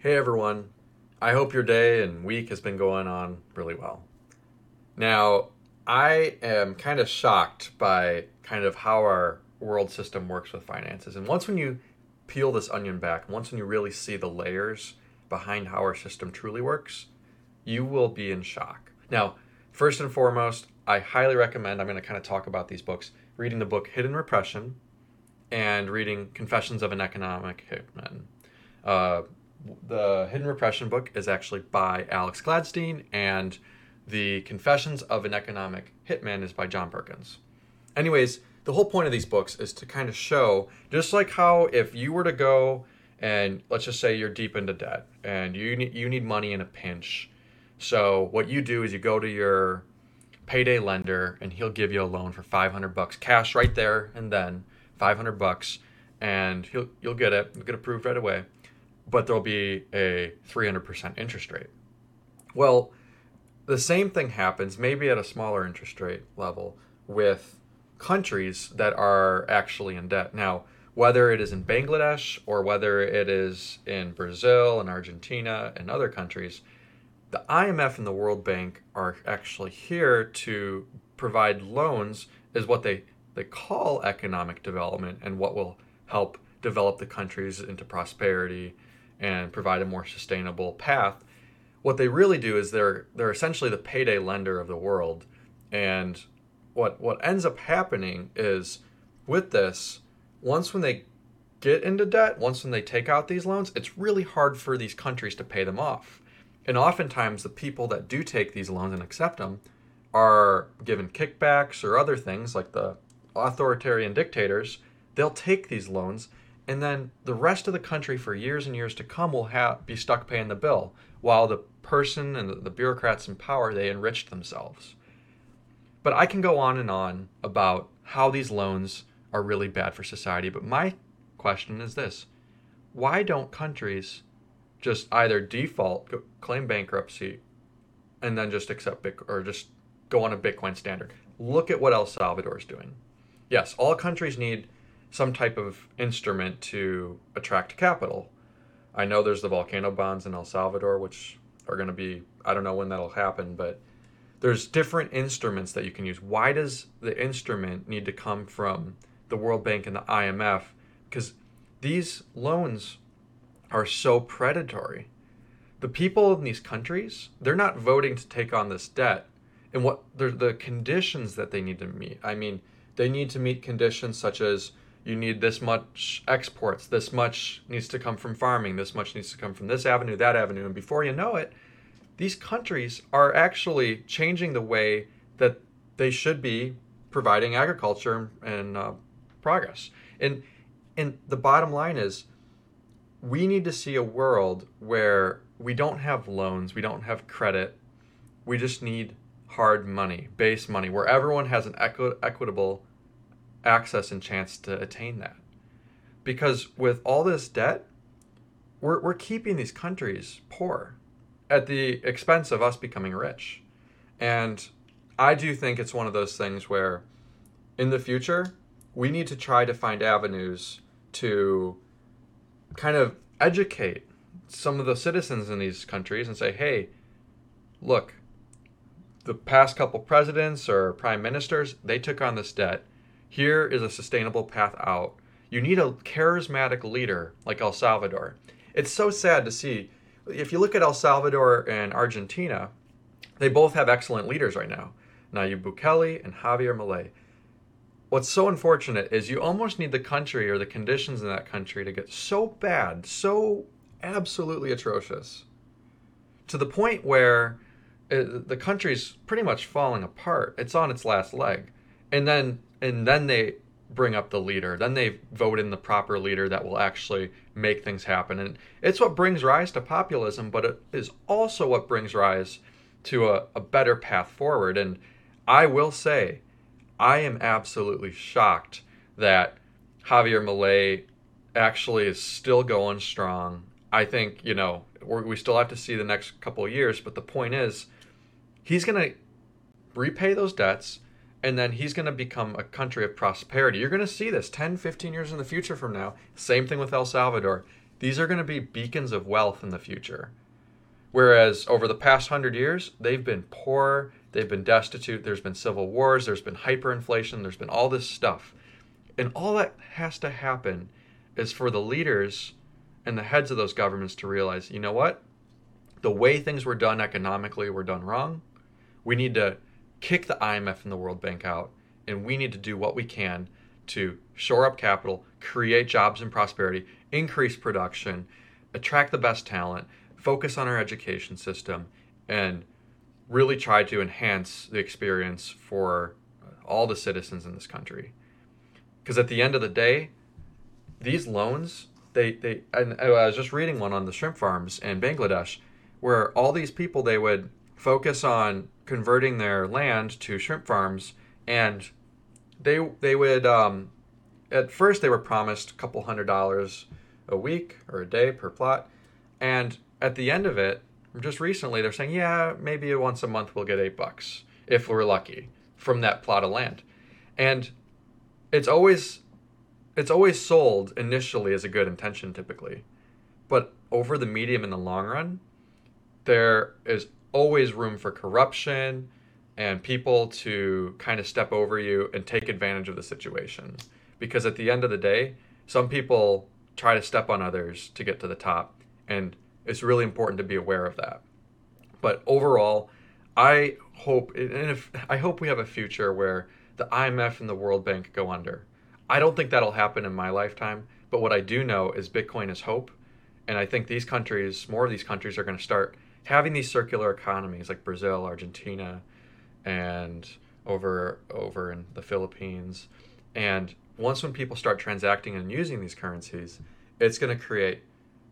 Hey everyone. I hope your day and week has been going on really well. Now, I am kind of shocked by kind of how our world system works with finances. And once when you peel this onion back, once when you really see the layers behind how our system truly works, you will be in shock. Now, first and foremost, I highly recommend, I'm going to kind of talk about these books, reading the book Hidden Repression and reading Confessions of an Economic Hitman. Uh, the Hidden Repression book is actually by Alex Gladstein, and the Confessions of an Economic Hitman is by John Perkins. Anyways, the whole point of these books is to kind of show just like how if you were to go and let's just say you're deep into debt and you need, you need money in a pinch. So what you do is you go to your payday lender and he'll give you a loan for 500 bucks cash right there and then 500 bucks and he'll you'll get it you'll get approved right away but there'll be a 300% interest rate. Well, the same thing happens, maybe at a smaller interest rate level, with countries that are actually in debt. Now, whether it is in Bangladesh or whether it is in Brazil and Argentina and other countries, the IMF and the World Bank are actually here to provide loans, is what they, they call economic development and what will help develop the countries into prosperity and provide a more sustainable path. What they really do is they're they're essentially the payday lender of the world, and what what ends up happening is with this, once when they get into debt, once when they take out these loans, it's really hard for these countries to pay them off. And oftentimes, the people that do take these loans and accept them are given kickbacks or other things like the authoritarian dictators. They'll take these loans and then the rest of the country for years and years to come will have be stuck paying the bill while the person and the, bureaucrats in power they enriched themselves. But i can go on and on about how these loans are really bad for society but my question is this. Why don't countries just either default claim bankruptcy and then just accept or just go on a bitcoin standard? Look at what el salvador is doing. Yes all countries need some type of instrument to attract capital. I know there's the volcano bonds in El Salvador, which are going to be, I don't know when that'll happen, but there's different instruments that you can use. Why does the instrument need to come from the World Bank and the IMF? Because these loans are so predatory. The people in these countries, they're not voting to take on this debt and what the conditions that they need to meet. I mean, they need to meet conditions such as you need this much exports, this much needs to come from farming, this much needs to come from this avenue, that avenue. And before you know it, these countries are actually changing the way that they should be providing agriculture and uh, progress. And and the bottom line is, we need to see a world where we don't have loans, we don't have credit, we just need hard money, base money, where everyone has an equi- equitable access and chance to attain that. Because with all this debt, we're, we're keeping these countries poor at the expense of us becoming rich. And I do think it's one of those things where in the future, we need to try to find avenues to kind of educate some of the citizens in these countries and say, hey, look, the past couple presidents or prime ministers, they took on this debt here is a sustainable path out. You need a charismatic leader like El Salvador. It's so sad to see. If you look at El Salvador and Argentina, they both have excellent leaders right now Nayib Bukele and Javier Milei. What's so unfortunate is you almost need the country or the conditions in that country to get so bad, so absolutely atrocious, to the point where uh, the country's pretty much falling apart. It's on its last leg. And then and then they bring up the leader. Then they vote in the proper leader that will actually make things happen. And it's what brings rise to populism, but it is also what brings rise to a, a better path forward. And I will say, I am absolutely shocked that Javier Milei actually is still going strong. I think, you know, we still have to see the next couple of years, but the point is, he's going to repay those debts and then he's going to become a country of prosperity. You're going to see this 10, 15 years in the future from now. Same thing with El Salvador. these are going to be beacons of wealth in the future. Whereas over the past hundred years, they've been poor, they've been destitute, there's been civil wars, there's been hyperinflation, there's been all this stuff. And all that has to happen is for the leaders and the heads of those governments to realize, you know what? The way things were done economically were done wrong. We need to kick the IMF and the World Bank out, and we need to do what we can to shore up capital, create jobs and prosperity, increase production, attract the best talent, focus on our education system, and really try to enhance the experience for all the citizens in this country. Because at the end of the day, these loans, they, they and I was just reading one on the shrimp farms in Bangladesh, where all these people they would focus on converting their land to shrimp farms, and they they would um, at first they were promised a couple hundred dollars a week or a day per plot, and at the end of it, just recently they're saying, yeah, maybe once a month we'll get eight bucks if we're lucky from that plot of land, and it's always it's always sold initially as a good intention typically, but over the medium and the long run, there is always room for corruption and people to kind of step over you and take advantage of the situation. Because at the end of the day, some people try to step on others to get to the top. And it's really important to be aware of that. But overall, I hope and if I hope we have a future where the IMF and the World Bank go under. I don't think that'll happen in my lifetime, but what I do know is Bitcoin is hope, and I think these countries, more of these countries are going to start having these circular economies like Brazil, Argentina, and over over in the Philippines. And once when people start transacting and using these currencies, it's going to create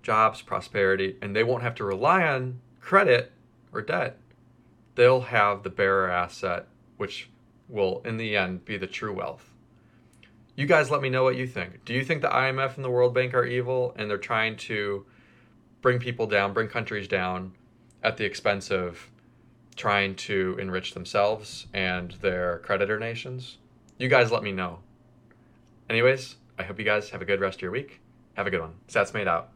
jobs, prosperity, and they won't have to rely on credit or debt. They'll have the bearer asset, which will in the end be the true wealth. You guys let me know what you think. Do you think the IMF and the World Bank are evil and they're trying to bring people down, bring countries down at the expense of trying to enrich themselves and their creditor nations? You guys let me know. Anyways, I hope you guys have a good rest of your week. Have a good one. SatsMate out.